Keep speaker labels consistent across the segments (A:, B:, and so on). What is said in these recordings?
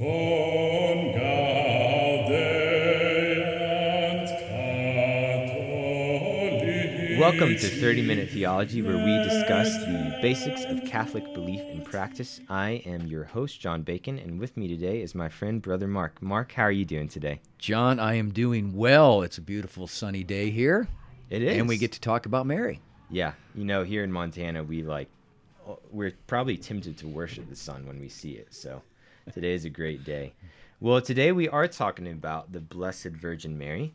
A: Welcome to 30 Minute Theology, where we discuss the basics of Catholic belief and practice. I am your host, John Bacon, and with me today is my friend, Brother Mark. Mark, how are you doing today?
B: John, I am doing well. It's a beautiful sunny day here.
A: It is.
B: And we get to talk about Mary.
A: Yeah. You know, here in Montana, we like, we're probably tempted to worship the sun when we see it. So today is a great day. Well, today we are talking about the Blessed Virgin Mary.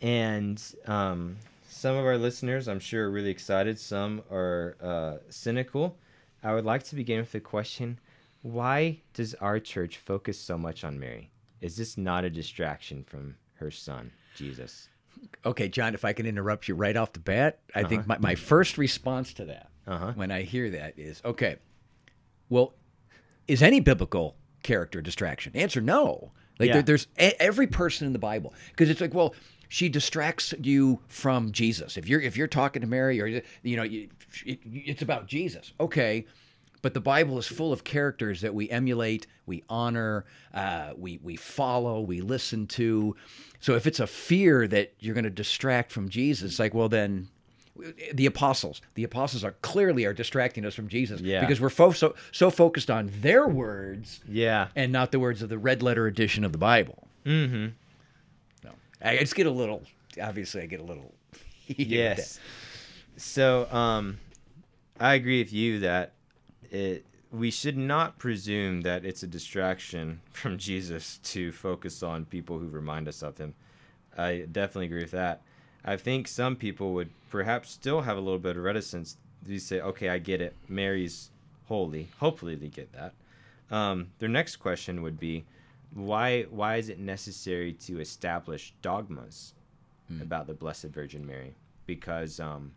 A: And um, some of our listeners, I'm sure, are really excited. Some are uh, cynical. I would like to begin with the question why does our church focus so much on Mary? Is this not a distraction from her son, Jesus?
B: Okay, John, if I can interrupt you right off the bat, I uh-huh. think my, my first response to that uh-huh. when I hear that is okay, well, is any biblical character distraction? Answer no. Like yeah. there, there's a, every person in the Bible because it's like, well, she distracts you from Jesus. If you're if you're talking to Mary or you know, you, it, it's about Jesus. Okay, but the Bible is full of characters that we emulate, we honor, uh, we we follow, we listen to. So if it's a fear that you're going to distract from Jesus, like well then the apostles. The apostles are clearly are distracting us from jesus yeah. because we're fo- so so focused on their words
A: yeah.
B: and not the words of the red letter edition of the bible.
A: Mm-hmm.
B: No i just get a little obviously i get a little
A: yes. so um i agree with you that it we should not presume that it's a distraction from jesus to focus on people who remind us of him. I definitely agree with that I think some people would perhaps still have a little bit of reticence. You say, okay, I get it. Mary's holy. Hopefully, they get that. Um, their next question would be, why why is it necessary to establish dogmas mm. about the Blessed Virgin Mary? Because um,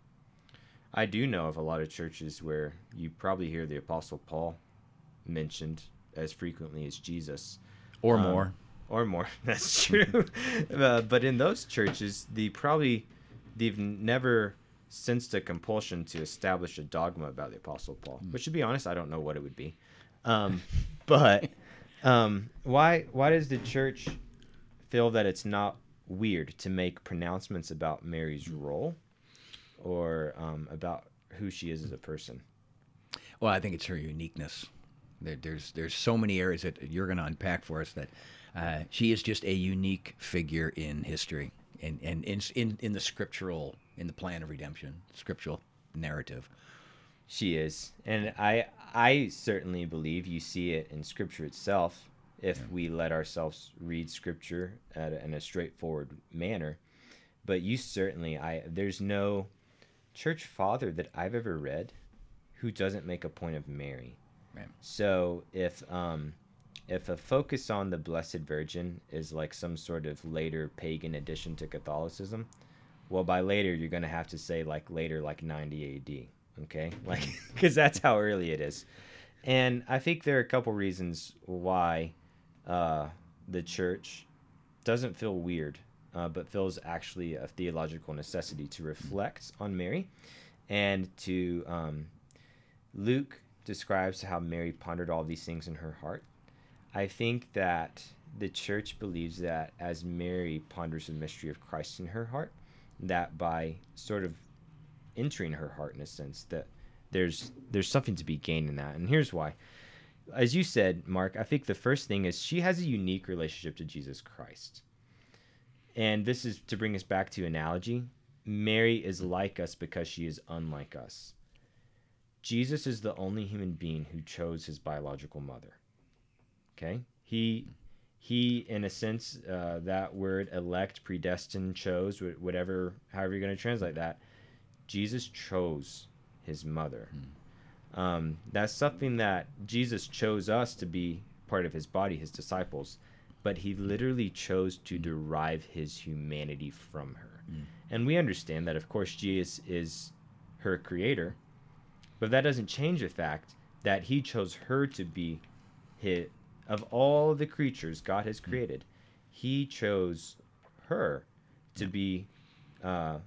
A: I do know of a lot of churches where you probably hear the Apostle Paul mentioned as frequently as Jesus,
B: or um, more
A: or more. That's true. uh, but in those churches, the probably they've never sensed a compulsion to establish a dogma about the Apostle Paul. Mm. Which, to be honest, I don't know what it would be. Um, but um, why why does the church feel that it's not weird to make pronouncements about Mary's role or um, about who she is as a person?
B: Well, I think it's her uniqueness. There, there's there's so many areas that you're going to unpack for us that uh, she is just a unique figure in history and, and in, in, in the scriptural, in the plan of redemption, scriptural narrative.
A: She is. And I, I certainly believe you see it in scripture itself if yeah. we let ourselves read scripture a, in a straightforward manner. But you certainly, I, there's no church father that I've ever read who doesn't make a point of Mary. Right. So if, um, if a focus on the Blessed Virgin is like some sort of later pagan addition to Catholicism, well, by later you're gonna have to say like later, like 90 AD, okay? Like, because that's how early it is. And I think there are a couple reasons why uh, the church doesn't feel weird, uh, but feels actually a theological necessity to reflect on Mary, and to um, Luke describes how Mary pondered all these things in her heart I think that the church believes that as Mary ponders the mystery of Christ in her heart, that by sort of entering her heart in a sense, that there's there's something to be gained in that. And here's why. As you said, Mark, I think the first thing is she has a unique relationship to Jesus Christ. And this is to bring us back to analogy. Mary is like us because she is unlike us. Jesus is the only human being who chose his biological mother. Okay, he he in a sense uh, that word elect, predestined, chose, whatever, however you're going to translate that. Jesus chose his mother. Hmm. Um, that's something that Jesus chose us to be part of his body, his disciples, but he literally chose to hmm. derive his humanity from her. Mm. And we understand that, of course, Jesus is her creator, but that doesn't change the fact that he chose her to be his, of all the creatures God has hmm. created, He chose her to be uh,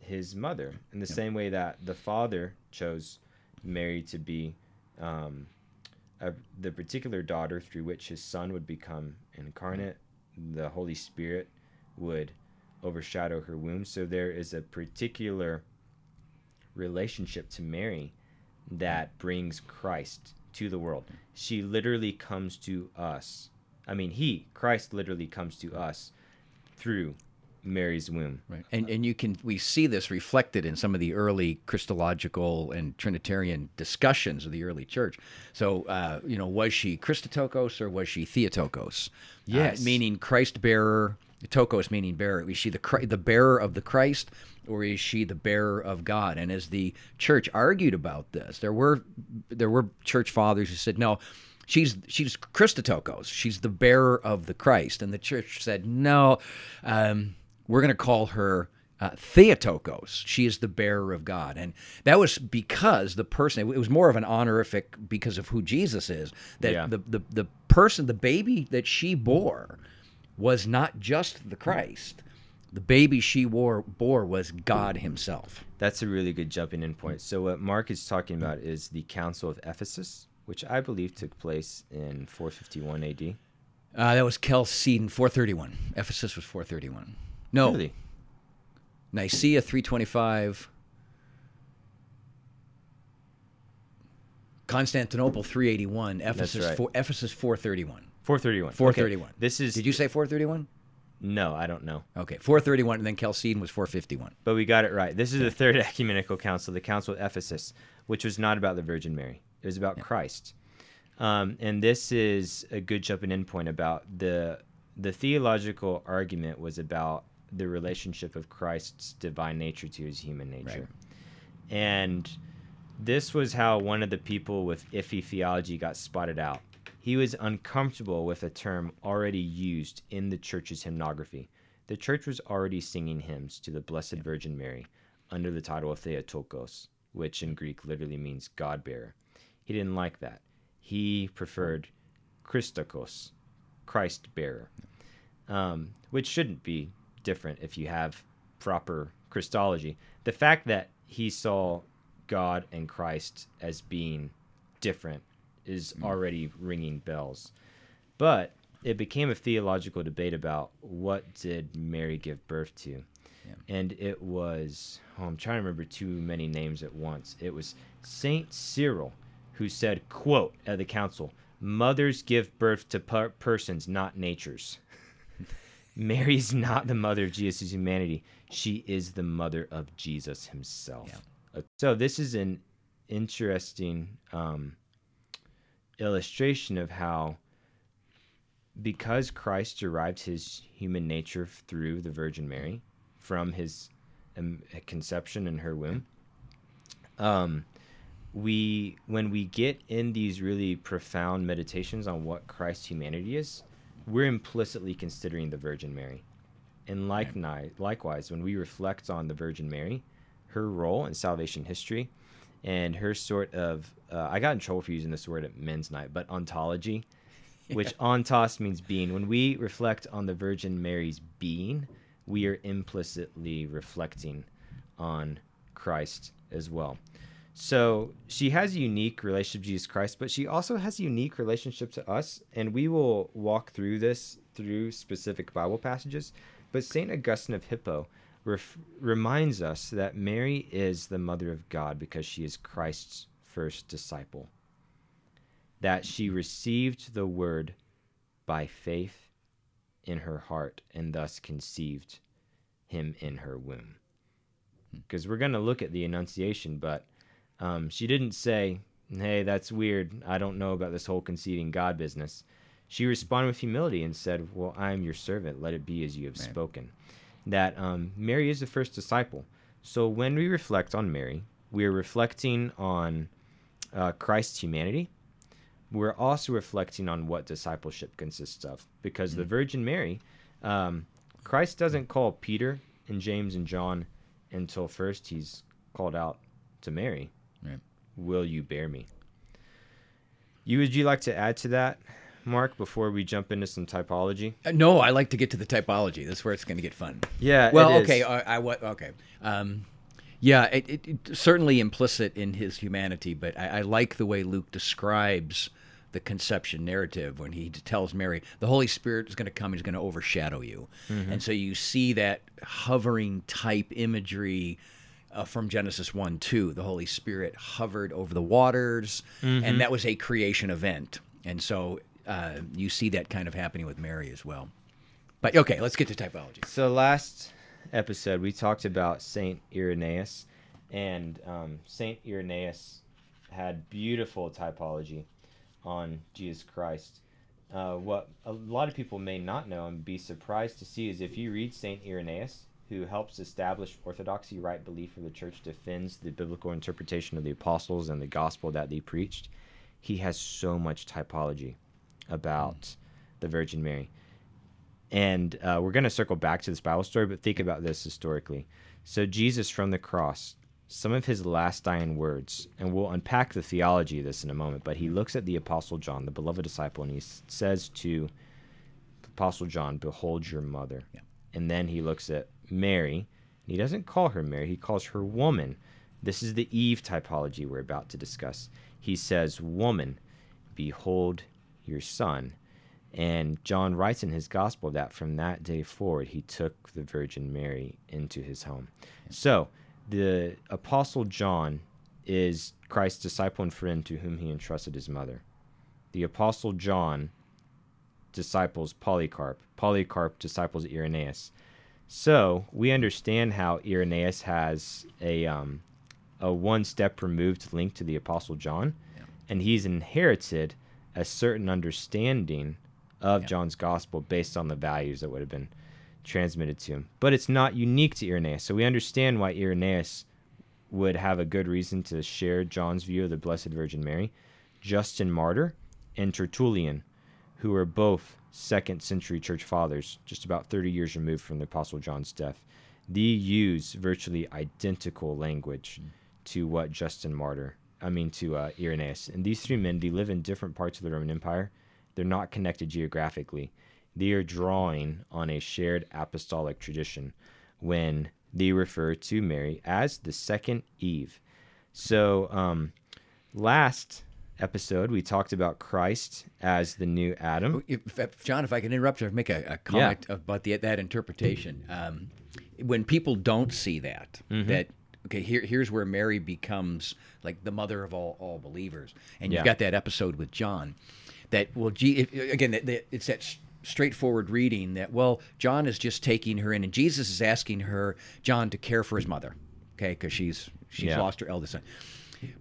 A: His mother, in the same way that the Father chose Mary to be um, a, the particular daughter through which his son would become incarnate. The Holy Spirit would overshadow her womb. So there is a particular relationship to Mary that brings Christ to the world. She literally comes to us. I mean, he, Christ, literally comes to us through Mary's womb.
B: Right. And and you can we see this reflected in some of the early Christological and Trinitarian discussions of the early church. So uh, you know, was she Christotokos or was she Theotokos? Uh,
A: yes.
B: Uh, meaning Christ bearer, Tokos meaning bearer. Is she the the bearer of the Christ or is she the bearer of God? And as the church argued about this, there were there were church fathers who said no she's she's Christotokos. She's the bearer of the Christ. And the church said, no, um, we're going to call her uh, Theotokos. She is the bearer of God. And that was because the person, it was more of an honorific because of who Jesus is, that yeah. the, the, the person, the baby that she bore was not just the Christ. The baby she wore, bore was God himself.
A: That's a really good jumping in point. So, what Mark is talking about is the Council of Ephesus, which I believe took place in 451 AD.
B: Uh, that was Chalcedon, 431. Ephesus was 431. No. Really? Nicaea 325. Constantinople 381. Ephesus right. four, Ephesus 431.
A: 431.
B: 431.
A: Okay. This is
B: Did you say 431?
A: No, I don't know.
B: Okay, 431, and then Chalcedon was 451.
A: But we got it right. This is the third ecumenical council, the Council of Ephesus, which was not about the Virgin Mary. It was about yeah. Christ. Um, and this is a good jumping in point about the the theological argument was about the relationship of Christ's divine nature to his human nature. Right. And this was how one of the people with iffy theology got spotted out. He was uncomfortable with a term already used in the church's hymnography. The church was already singing hymns to the Blessed Virgin Mary under the title of Theotokos, which in Greek literally means God bearer. He didn't like that. He preferred Christotokos, Christ bearer, um, which shouldn't be different if you have proper Christology. The fact that he saw God and Christ as being different is mm. already ringing bells. But it became a theological debate about what did Mary give birth to. Yeah. And it was, oh, I'm trying to remember too many names at once. It was Saint Cyril who said, quote, at the council, mothers give birth to per- persons, not natures. Mary's not the mother of Jesus' humanity. She is the mother of Jesus himself. Yeah. So this is an interesting um, illustration of how because Christ derived his human nature through the Virgin Mary from his um, conception in her womb, um, we when we get in these really profound meditations on what Christ's humanity is, we're implicitly considering the Virgin Mary. And like likewise, when we reflect on the Virgin Mary, her role in salvation history, and her sort of, uh, I got in trouble for using this word at men's night, but ontology, yeah. which ontos means being. When we reflect on the Virgin Mary's being, we are implicitly reflecting on Christ as well. So she has a unique relationship to Jesus Christ, but she also has a unique relationship to us. And we will walk through this through specific Bible passages. But St. Augustine of Hippo ref- reminds us that Mary is the mother of God because she is Christ's first disciple, that she received the word by faith in her heart and thus conceived him in her womb. Because we're going to look at the Annunciation, but um, she didn't say, Hey, that's weird. I don't know about this whole conceiving God business. She responded with humility and said, Well, I am your servant. Let it be as you have right. spoken. That um, Mary is the first disciple. So when we reflect on Mary, we are reflecting on uh, Christ's humanity. We're also reflecting on what discipleship consists of. Because mm-hmm. the Virgin Mary, um, Christ doesn't call Peter and James and John until first he's called out to Mary. Right. Will you bear me? You would you like to add to that, Mark, before we jump into some typology?
B: Uh, no, I like to get to the typology. That's where it's going to get fun.
A: Yeah.
B: Well, okay. I, I what? Okay. Um, yeah, it, it, it, certainly implicit in his humanity, but I, I like the way Luke describes the conception narrative when he tells Mary, the Holy Spirit is going to come, he's going to overshadow you. Mm-hmm. And so you see that hovering type imagery uh, from Genesis 1 2. The Holy Spirit hovered over the waters, mm-hmm. and that was a creation event. And so uh, you see that kind of happening with Mary as well. But okay, let's get to typology.
A: So last episode, we talked about Saint Irenaeus, and um, Saint Irenaeus had beautiful typology on Jesus Christ. Uh, what a lot of people may not know and be surprised to see is if you read Saint Irenaeus, who helps establish orthodoxy, right belief of the church, defends the biblical interpretation of the apostles and the gospel that they preached, he has so much typology about the Virgin Mary. And uh, we're going to circle back to this Bible story, but think about this historically. So, Jesus from the cross, some of his last dying words, and we'll unpack the theology of this in a moment, but he looks at the Apostle John, the beloved disciple, and he says to Apostle John, Behold your mother. Yeah. And then he looks at Mary. He doesn't call her Mary, he calls her woman. This is the Eve typology we're about to discuss. He says, Woman, behold your son. And John writes in his gospel that from that day forward, he took the Virgin Mary into his home. So, the Apostle John is Christ's disciple and friend to whom he entrusted his mother. The Apostle John disciples Polycarp. Polycarp disciples Irenaeus. So we understand how Irenaeus has a um, a one step removed link to the Apostle John, yeah. and he's inherited a certain understanding of yeah. John's gospel based on the values that would have been transmitted to him. But it's not unique to Irenaeus. So we understand why Irenaeus would have a good reason to share John's view of the Blessed Virgin Mary. Justin Martyr and Tertullian, who are both second century church fathers, just about 30 years removed from the Apostle John's death, they use virtually identical language mm. to what Justin Martyr, I mean, to uh, Irenaeus. And these three men, they live in different parts of the Roman Empire they're not connected geographically. They are drawing on a shared apostolic tradition when they refer to Mary as the second Eve. So, um, last episode, we talked about Christ as the new Adam.
B: If, if, John, if I can interrupt you, make a, a comment yeah. about the, that interpretation. Um, when people don't see that, mm-hmm. that okay, here, here's where Mary becomes like the mother of all, all believers, and you've yeah. got that episode with John that well, again, it's that straightforward reading that well, John is just taking her in, and Jesus is asking her, John, to care for his mother, okay, because she's she's yeah. lost her eldest son.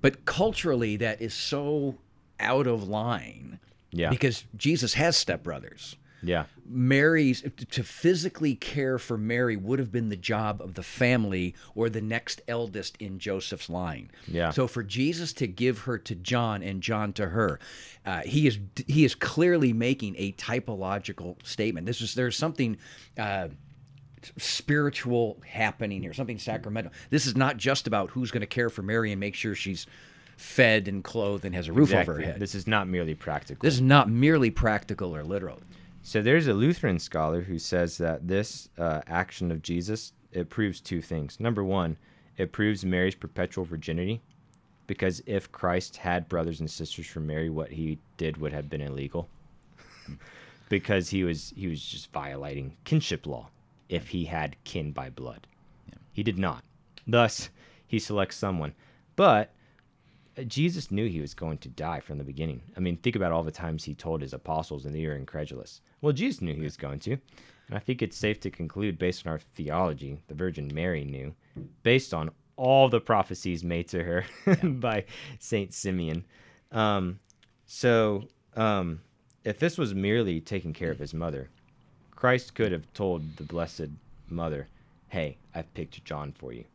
B: But culturally, that is so out of line.
A: Yeah.
B: Because Jesus has stepbrothers.
A: Yeah.
B: Mary's to physically care for Mary would have been the job of the family or the next eldest in Joseph's line.
A: Yeah.
B: So for Jesus to give her to John and John to her, uh, he is he is clearly making a typological statement. This is there's something. Uh, spiritual happening here, something sacramental. This is not just about who's going to care for Mary and make sure she's fed and clothed and has a roof exactly. over her head.
A: This is not merely practical.
B: This is not merely practical or literal.
A: So there's a Lutheran scholar who says that this uh, action of Jesus it proves two things. Number one, it proves Mary's perpetual virginity, because if Christ had brothers and sisters from Mary, what he did would have been illegal, because he was he was just violating kinship law if he had kin by blood. Yeah. He did not. Thus, he selects someone. But Jesus knew he was going to die from the beginning. I mean, think about all the times he told his apostles and they were incredulous. Well, Jesus knew he was going to. And I think it's safe to conclude, based on our theology, the Virgin Mary knew, based on all the prophecies made to her yeah. by Saint Simeon. Um, so, um, if this was merely taking care of his mother, Christ could have told the Blessed Mother, "Hey, I've picked John for you."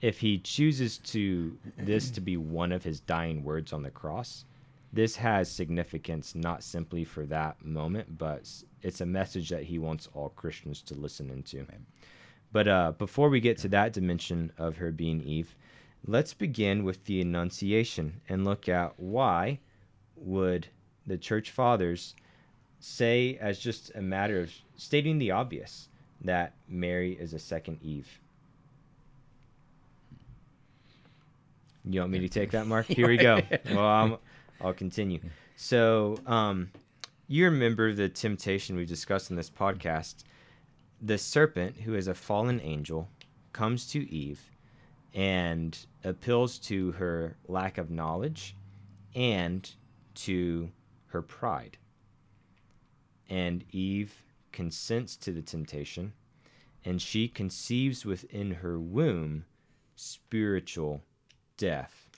A: If he chooses to this to be one of his dying words on the cross, this has significance not simply for that moment, but it's a message that he wants all Christians to listen into. But uh, before we get to that dimension of her being Eve, let's begin with the Annunciation and look at why would the church fathers say, as just a matter of stating the obvious, that Mary is a second Eve. You want me to take that, Mark? Here we go. Well, i will continue. So, um, you remember the temptation we discussed in this podcast. The serpent, who is a fallen angel, comes to Eve and appeals to her lack of knowledge and to her pride. And Eve consents to the temptation, and she conceives within her womb spiritual death.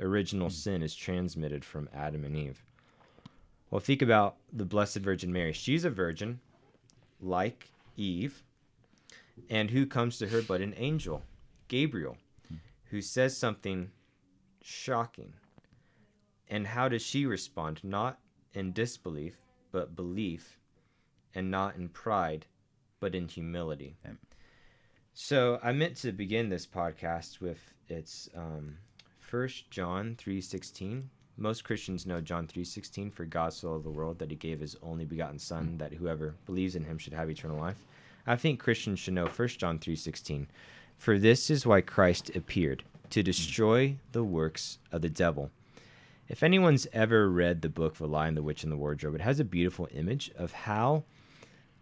A: Original sin is transmitted from Adam and Eve. Well, think about the Blessed Virgin Mary. She's a virgin, like Eve. And who comes to her but an angel, Gabriel, who says something shocking. And how does she respond? Not in disbelief, but belief, and not in pride, but in humility. So I meant to begin this podcast with its um, First John three sixteen. Most Christians know John three sixteen. For God so loved the world that He gave His only begotten Son, that whoever believes in Him should have eternal life. I think Christians should know First John three sixteen. For this is why Christ appeared to destroy the works of the devil. If anyone's ever read the book The Lion, the Witch, and the Wardrobe, it has a beautiful image of how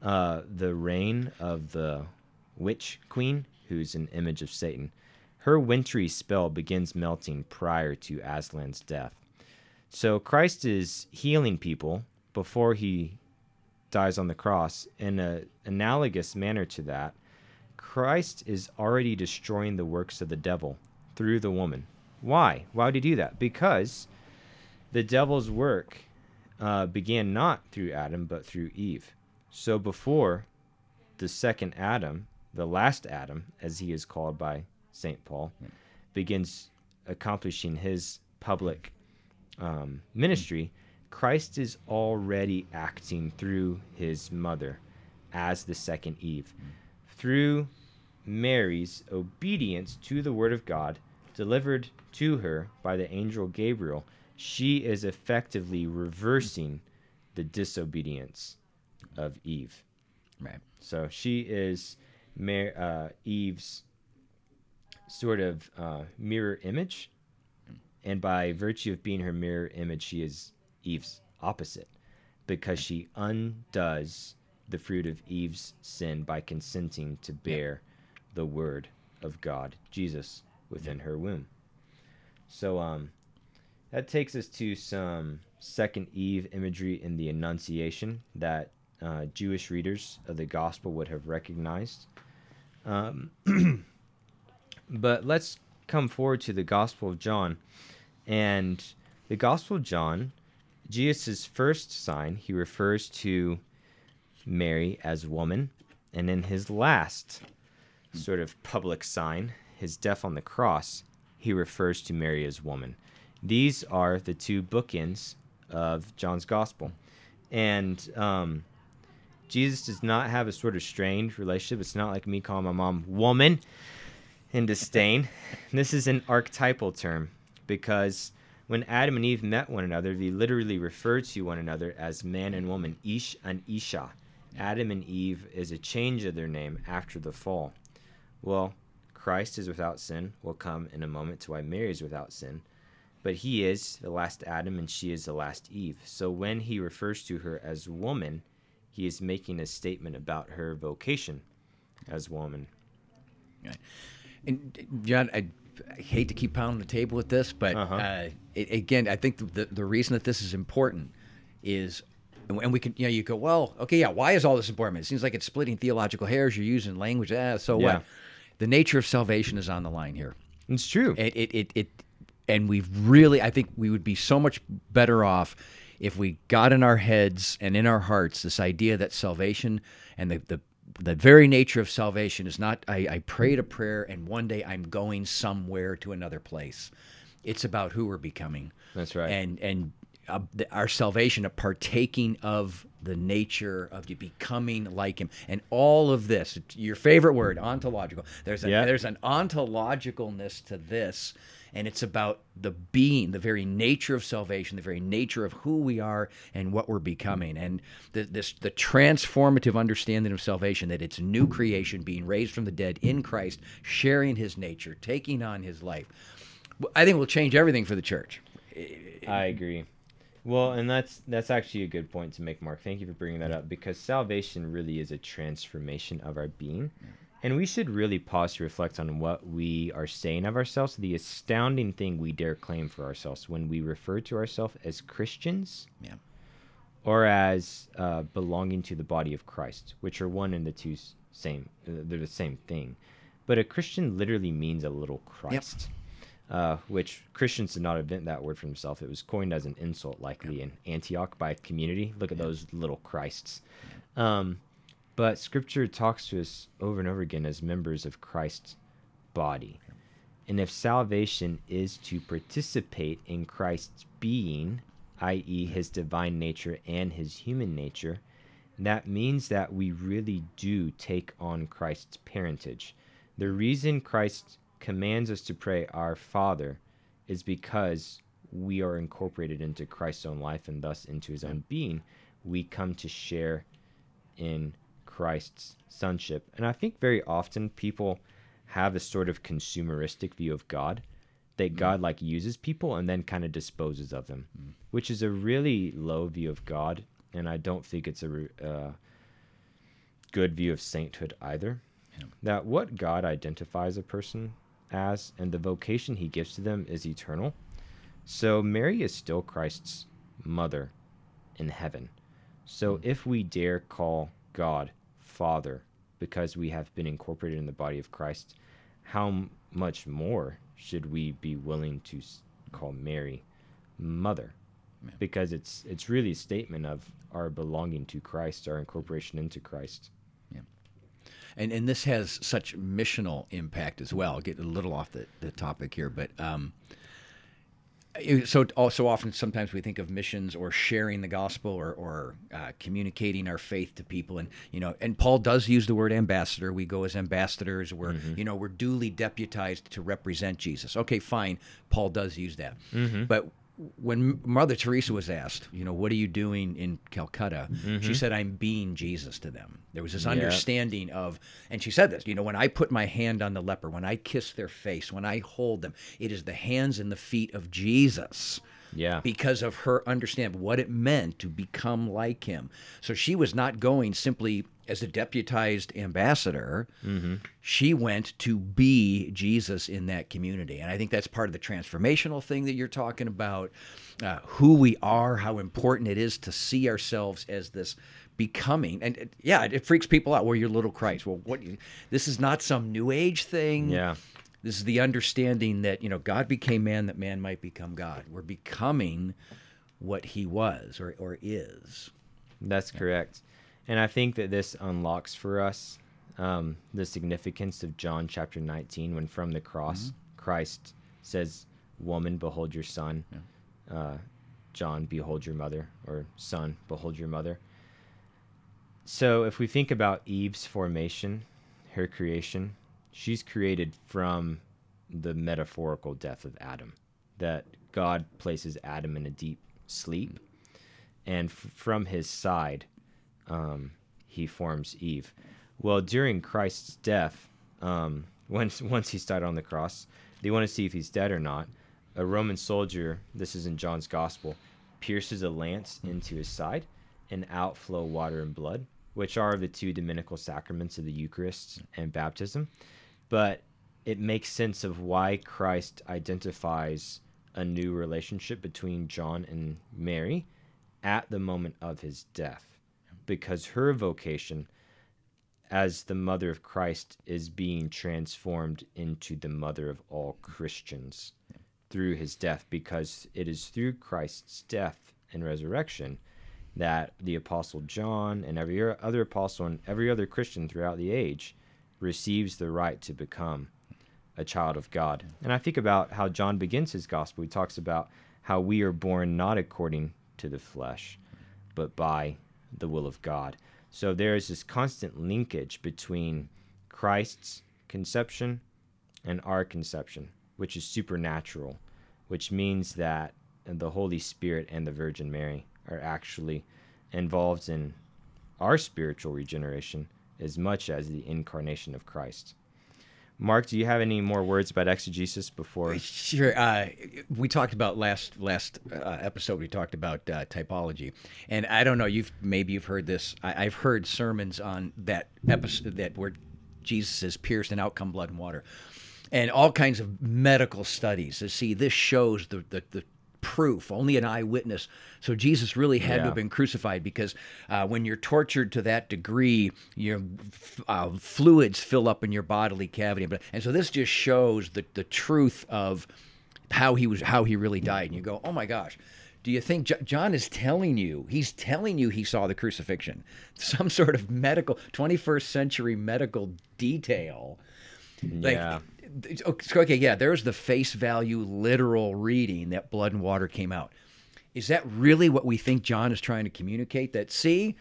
A: uh, the reign of the witch queen, who's an image of Satan, her wintry spell begins melting prior to Aslan's death. So Christ is healing people before he dies on the cross in an analogous manner to that. Christ is already destroying the works of the devil through the woman. Why? Why would he do that? Because the devil's work uh, began not through Adam, but through Eve. So before the second Adam, the last Adam, as he is called by St. Paul, begins accomplishing his public um, ministry, Christ is already acting through his mother as the second Eve. Through Mary's obedience to the word of God delivered to her by the angel Gabriel, she is effectively reversing the disobedience of Eve.
B: Right.
A: So she is Mar- uh, Eve's sort of uh, mirror image, and by virtue of being her mirror image, she is Eve's opposite because she undoes the fruit of Eve's sin by consenting to bear the word of God, Jesus, within her womb. So um, that takes us to some second Eve imagery in the Annunciation that uh, Jewish readers of the Gospel would have recognized. Um, but let's come forward to the Gospel of John. And the Gospel of John, Jesus' first sign, he refers to Mary as woman. And in his last sort of public sign, his death on the cross, he refers to Mary as woman. These are the two bookends of John's Gospel. And um, Jesus does not have a sort of strained relationship. It's not like me calling my mom woman in disdain. this is an archetypal term because when Adam and Eve met one another, they literally referred to one another as man and woman, Ish and Isha. Adam and Eve is a change of their name after the fall. Well, Christ is without sin. We'll come in a moment to why Mary is without sin. But he is the last Adam and she is the last Eve. So when he refers to her as woman, he is making a statement about her vocation as woman.
B: Right. And John, I, I, hate to keep pounding the table with this, but uh-huh. uh, it, again, I think the the reason that this is important is, and we can, you know, you go, well, okay, yeah, why is all this important? It seems like it's splitting theological hairs. You're using language, ah, so yeah. what? The nature of salvation is on the line here.
A: It's true.
B: It, it, it, it and we've really, I think we would be so much better off if we got in our heads and in our hearts this idea that salvation and the, the the very nature of salvation is not I, I prayed a prayer and one day I'm going somewhere to another place. It's about who we're becoming.
A: That's right.
B: And and uh, the, our salvation, a partaking of the nature of you becoming like Him, and all of this. Your favorite word, ontological. There's a, yeah. there's an ontologicalness to this and it's about the being, the very nature of salvation, the very nature of who we are and what we're becoming, and the, this the transformative understanding of salvation that it's new creation, being raised from the dead in Christ, sharing His nature, taking on His life. I think will change everything for the church.
A: I agree. Well, and that's that's actually a good point to make, Mark. Thank you for bringing that up because salvation really is a transformation of our being. Yeah. And we should really pause to reflect on what we are saying of ourselves. The astounding thing we dare claim for ourselves when we refer to ourselves as Christians
B: yeah.
A: or as uh, belonging to the body of Christ, which are one and the two same. Uh, they're the same thing. But a Christian literally means a little Christ. Yep. Uh, which Christians did not invent that word for themselves. It was coined as an insult, likely in Antioch by a community. Look at those little Christs. Um, but Scripture talks to us over and over again as members of Christ's body. And if salvation is to participate in Christ's being, i.e., his divine nature and his human nature, that means that we really do take on Christ's parentage. The reason Christ commands us to pray, Our Father, is because we are incorporated into Christ's own life and thus into his own being. We come to share in Christ's sonship. And I think very often people have a sort of consumeristic view of God that mm. God like uses people and then kind of disposes of them, mm. which is a really low view of God. And I don't think it's a uh, good view of sainthood either that what God identifies a person as and the vocation he gives to them is eternal. So Mary is still Christ's mother in heaven. So hmm. if we dare call God Father because we have been incorporated in the body of Christ, how much more should we be willing to call Mary Mother? Because it's it's really a statement of our belonging to Christ, our incorporation into Christ
B: and and this has such missional impact as well. I'll get a little off the, the topic here, but um, so also often sometimes we think of missions or sharing the gospel or, or uh, communicating our faith to people. And you know and paul does use the word ambassador. We go as ambassadors. We're mm-hmm. you know we're duly deputized to represent jesus. Okay fine. Paul does use that. Mm-hmm. but when Mother Teresa was asked, you know, what are you doing in Calcutta? Mm-hmm. She said, I'm being Jesus to them. There was this yeah. understanding of, and she said this, you know, when I put my hand on the leper, when I kiss their face, when I hold them, it is the hands and the feet of Jesus.
A: Yeah.
B: Because of her understand what it meant to become like him. So she was not going simply as a deputized ambassador, mm-hmm. she went to be Jesus in that community. And I think that's part of the transformational thing that you're talking about uh, who we are, how important it is to see ourselves as this becoming. And it, yeah, it, it, freaks people out. Well, you're little Christ. Well, what? You this is not some new age thing.
A: Yeah.
B: This is the understanding that, you know, God became man that man might become God. We're becoming what he was or, or is.
A: That's correct. And I think that this unlocks for us um, the significance of John chapter 19 when from the cross mm-hmm. Christ says, Woman, behold your son. Yeah. Uh, John, behold your mother. Or son, behold your mother. So if we think about Eve's formation, her creation, she's created from the metaphorical death of Adam. That God places Adam in a deep sleep. And from his side, um, he forms Eve. Well, during Christ's death, um, once once he's died on the cross, they want to see if he's dead or not. A Roman soldier, this is in John's Gospel, pierces a lance into his side, and outflow water and blood, which are the two dominical sacraments of the Eucharist and baptism. But it makes sense of why Christ identifies a new relationship between John and Mary at the moment of his death. Because her vocation as the mother of Christ is being transformed into the mother of all Christians through his death, because it is through Christ's death and resurrection that the Apostle John and every other apostle and every other Christian throughout the age receives the right to become a child of God. And I think about how John begins his gospel. He talks about how we are born not according to the flesh, but by the will of God. So there is this constant linkage between Christ's conception and our conception, which is supernatural, which means that the Holy Spirit and the Virgin Mary are actually involved in our spiritual regeneration as much as the incarnation of Christ. Mark, do you have any more words about exegesis before?
B: Sure. Uh, we talked about last last uh, episode. We talked about uh, typology, and I don't know. You've maybe you've heard this. I, have heard sermons on that episode that where Jesus is pierced and out come blood and water, and all kinds of medical studies to see this shows the the, the proof, only an eyewitness. So Jesus really had yeah. to have been crucified because uh, when you're tortured to that degree, your uh, fluids fill up in your bodily cavity. And so this just shows the, the truth of how he was, how he really died. And you go, oh my gosh. Do you think John is telling you? He's telling you he saw the crucifixion. Some sort of medical, 21st century medical detail. Like, yeah okay, yeah, there's the face value literal reading that blood and water came out. Is that really what we think John is trying to communicate? That see,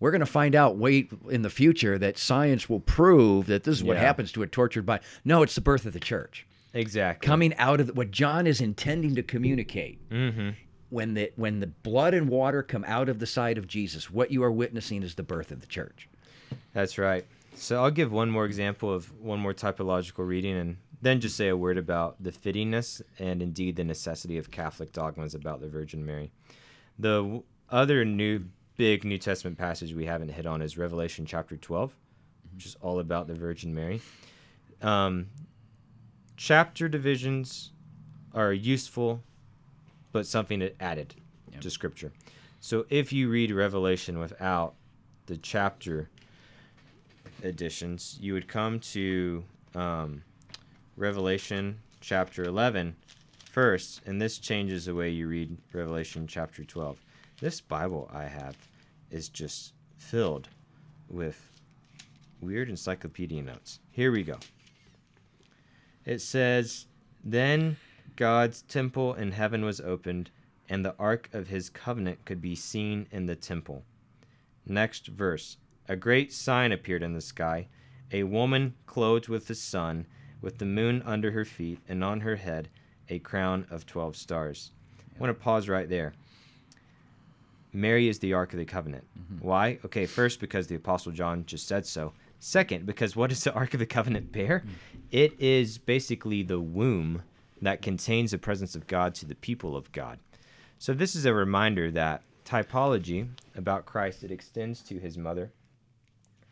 B: we're going to find out wait in the future that science will prove that this is what yeah. happens to a tortured body. No, it's the birth of the church.
A: Exactly.
B: Coming out of the, what John is intending to communicate.
A: Mm-hmm.
B: When the when the blood and water come out of the side of Jesus, what you are witnessing is the birth of the church.
A: That's right. So I'll give one more example of one more typological reading and then just say a word about the fittingness and indeed the necessity of Catholic dogmas about the Virgin Mary. The other new big New Testament passage we haven't hit on is Revelation chapter 12, which is all about the Virgin Mary. Um, chapter divisions are useful, but something added yep. to Scripture. So if you read Revelation without the chapter editions, you would come to um, Revelation chapter 11 first, and this changes the way you read Revelation chapter 12. This Bible I have is just filled with weird encyclopedia notes. Here we go. It says, Then God's temple in heaven was opened, and the ark of his covenant could be seen in the temple. Next verse a great sign appeared in the sky a woman clothed with the sun, with the moon under her feet, and on her head a crown of 12 stars. I want to pause right there. Mary is the Ark of the Covenant. Mm-hmm. Why? Okay, first, because the Apostle John just said so. Second, because what does the Ark of the Covenant bear? Mm-hmm. It is basically the womb that contains the presence of God to the people of God. So, this is a reminder that typology about Christ it extends to his mother,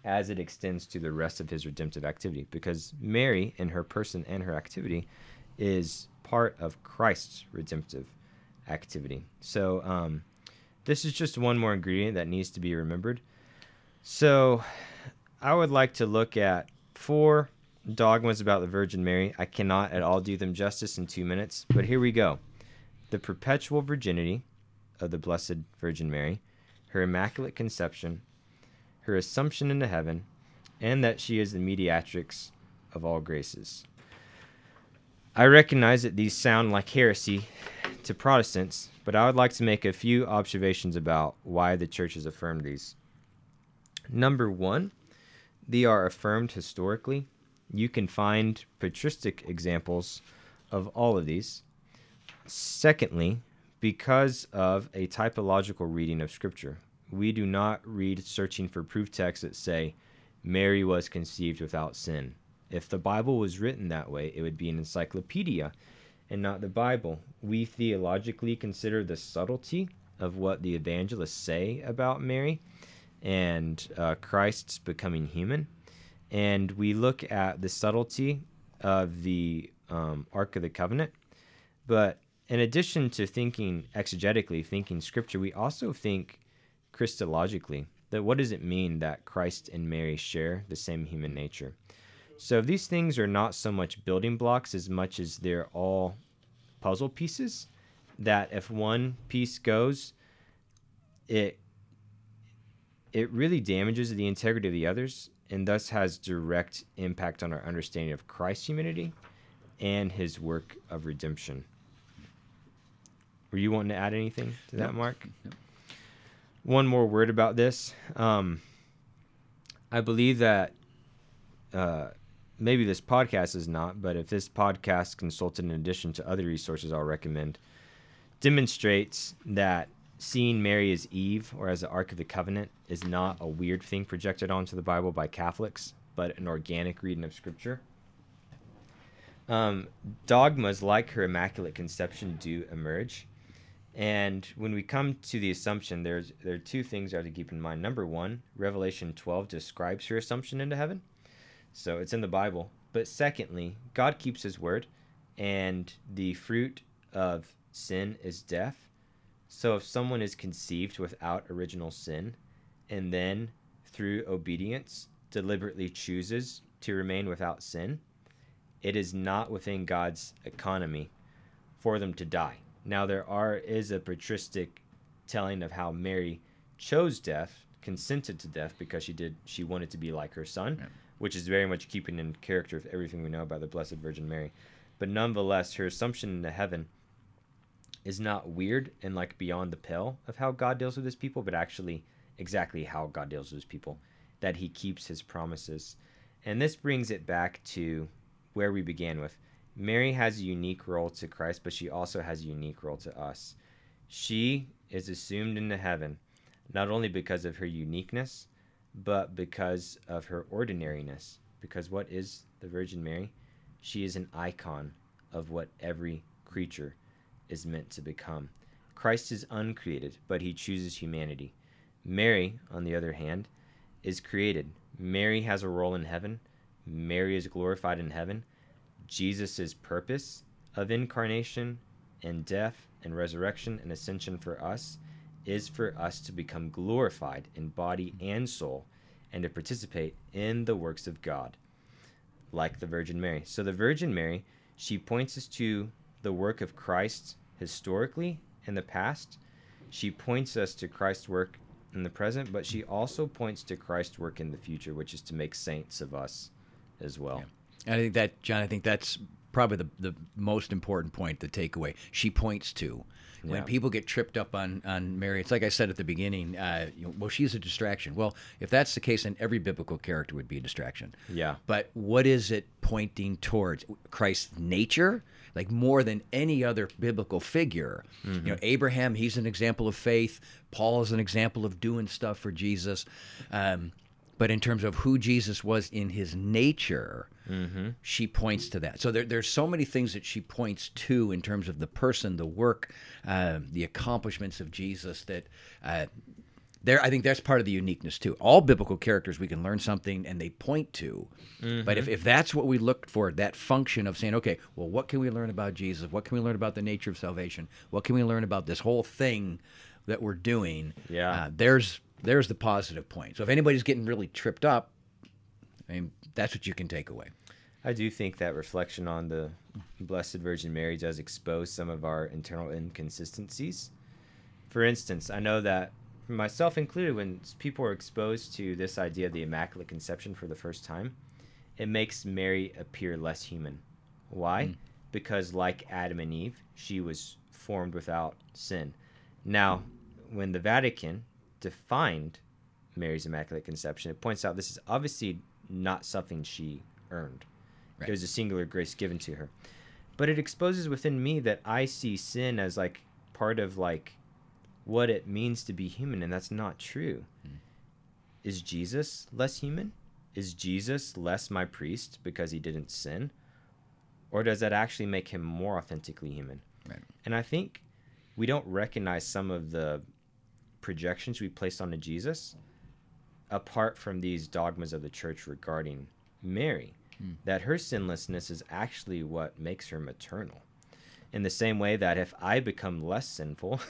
A: as it extends to the rest of his redemptive activity because Mary, in her person and her activity, is part of Christ's redemptive activity. So, um, this is just one more ingredient that needs to be remembered. So, I would like to look at four dogmas about the Virgin Mary. I cannot at all do them justice in two minutes, but here we go. The perpetual virginity of the Blessed Virgin Mary, her Immaculate Conception, her assumption into heaven, and that she is the mediatrix of all graces. I recognize that these sound like heresy to Protestants, but I would like to make a few observations about why the church has affirmed these. Number one, they are affirmed historically. You can find patristic examples of all of these. Secondly, because of a typological reading of Scripture, we do not read searching for proof texts that say Mary was conceived without sin. If the Bible was written that way, it would be an encyclopedia and not the Bible. We theologically consider the subtlety of what the evangelists say about Mary and uh, Christ's becoming human. And we look at the subtlety of the um, Ark of the Covenant. But in addition to thinking exegetically, thinking scripture, we also think Christologically, that what does it mean that Christ and Mary share the same human nature? So these things are not so much building blocks as much as they're all puzzle pieces that if one piece goes, it it really damages the integrity of the others and thus has direct impact on our understanding of Christ's humanity and his work of redemption. Were you wanting to add anything to that, Mark? One more word about this. Um, I believe that uh, maybe this podcast is not, but if this podcast consulted in addition to other resources I'll recommend, demonstrates that seeing Mary as Eve or as the Ark of the Covenant is not a weird thing projected onto the Bible by Catholics, but an organic reading of Scripture. um, dogmas like her Immaculate Conception do emerge. And when we come to the assumption, there's there are two things have to keep in mind. Number one, Revelation 12 describes her assumption into heaven. So it's in the Bible. But secondly, God keeps his word, and the fruit of sin is death. So if someone is conceived without original sin, and then through obedience deliberately chooses to remain without sin, it is not within God's economy for them to die. Now there are is a patristic telling of how Mary chose death, consented to death because she did she wanted to be like her son, yeah. which is very much keeping in character of everything we know about the Blessed Virgin Mary. But nonetheless, her assumption into heaven is not weird and like beyond the pale of how God deals with his people, but actually exactly how God deals with his people, that he keeps his promises. And this brings it back to where we began with Mary has a unique role to Christ, but she also has a unique role to us. She is assumed into heaven not only because of her uniqueness, but because of her ordinariness. Because what is the Virgin Mary? She is an icon of what every creature is meant to become. Christ is uncreated, but he chooses humanity. Mary, on the other hand, is created. Mary has a role in heaven. Mary is glorified in heaven. Jesus' purpose of incarnation and death and resurrection and ascension for us is for us to become glorified in body and soul and to participate in the works of God, like the Virgin Mary. So, the Virgin Mary, she points us to the work of Christ historically in the past. She points us to Christ's work in the present, but she also points to Christ's work in the future, which is to make saints of us as well. Yeah.
B: And I think that, John, I think that's probably the, the most important point, the takeaway she points to. When yeah. people get tripped up on, on Mary, it's like I said at the beginning, uh, you know, well, she's a distraction. Well, if that's the case, then every biblical character would be a distraction.
A: Yeah.
B: But what is it pointing towards? Christ's nature? Like more than any other biblical figure. Mm-hmm. You know, Abraham, he's an example of faith. Paul is an example of doing stuff for Jesus. Um, but in terms of who Jesus was in his nature, mm-hmm. she points to that. So there, there's so many things that she points to in terms of the person, the work, uh, the accomplishments of Jesus that. Uh, there, I think that's part of the uniqueness too. All biblical characters, we can learn something and they point to. Mm-hmm. But if, if that's what we look for, that function of saying, okay, well, what can we learn about Jesus? What can we learn about the nature of salvation? What can we learn about this whole thing that we're doing?
A: Yeah. Uh,
B: there's there's the positive point. So if anybody's getting really tripped up, I mean, that's what you can take away.
A: I do think that reflection on the Blessed Virgin Mary does expose some of our internal inconsistencies. For instance, I know that myself included, when people are exposed to this idea of the Immaculate Conception for the first time, it makes Mary appear less human. Why? Mm. Because, like Adam and Eve, she was formed without sin. Now, when the Vatican defined Mary's Immaculate Conception, it points out this is obviously not something she earned. Right. It was a singular grace given to her. But it exposes within me that I see sin as like part of like what it means to be human, and that's not true. Mm. Is Jesus less human? Is Jesus less my priest because he didn't sin? Or does that actually make him more authentically human?
B: Right.
A: And I think we don't recognize some of the projections we placed onto Jesus apart from these dogmas of the church regarding Mary, mm. that her sinlessness is actually what makes her maternal. In the same way that if I become less sinful,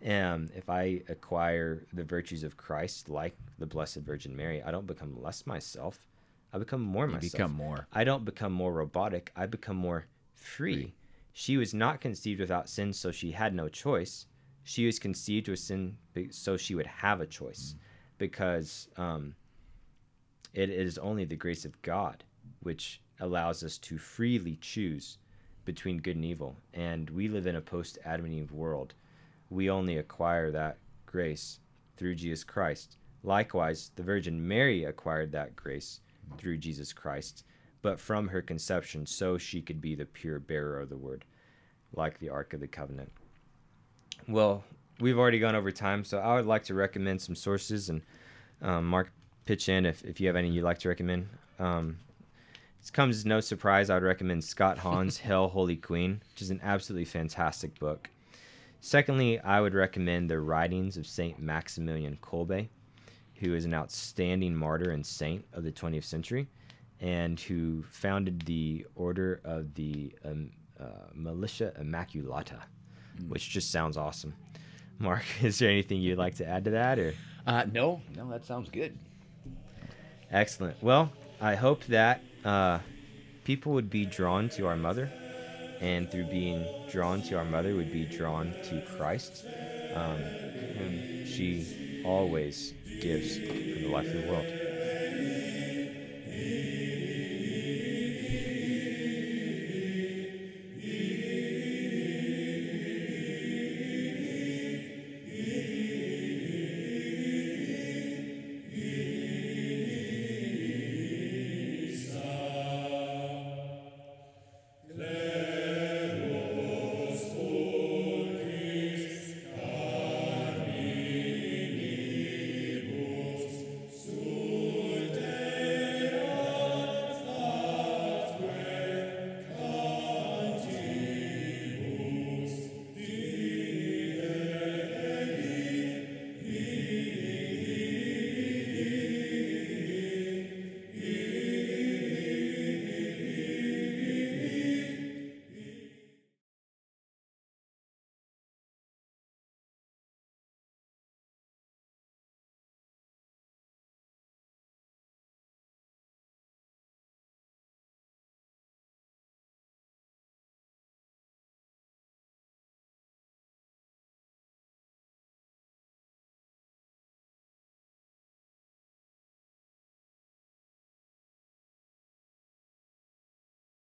A: and if I acquire the virtues of Christ, like the Blessed Virgin Mary, I don't become less myself. I become more you myself.
B: Become more.
A: I don't become more robotic. I become more free. free. She was not conceived without sin, so she had no choice she was conceived with sin so she would have a choice because um, it is only the grace of god which allows us to freely choose between good and evil. And we live in a post adam and eve world. We only acquire that grace through jesus christ. Likewise the virgin mary acquired that grace through jesus christ but from her conception so she could be the pure bearer of the word like the ark of the covenant well, we've already gone over time, so I would like to recommend some sources and um, Mark pitch in if, if you have any you'd like to recommend. Um, comes as no surprise, I would recommend Scott Hahn's Hail Holy Queen, which is an absolutely fantastic book. Secondly, I would recommend the writings of Saint Maximilian Kolbe, who is an outstanding martyr and saint of the 20th century, and who founded the Order of the um, uh, Militia Immaculata, mm. which just sounds awesome. Mark, is there anything you'd like to add to that, or?
B: Uh, no, no, that sounds good.
A: Excellent. Well, I hope that uh, people would be drawn to our mother, and through being drawn to our mother, would be drawn to Christ, um, whom she always gives for the life of the world.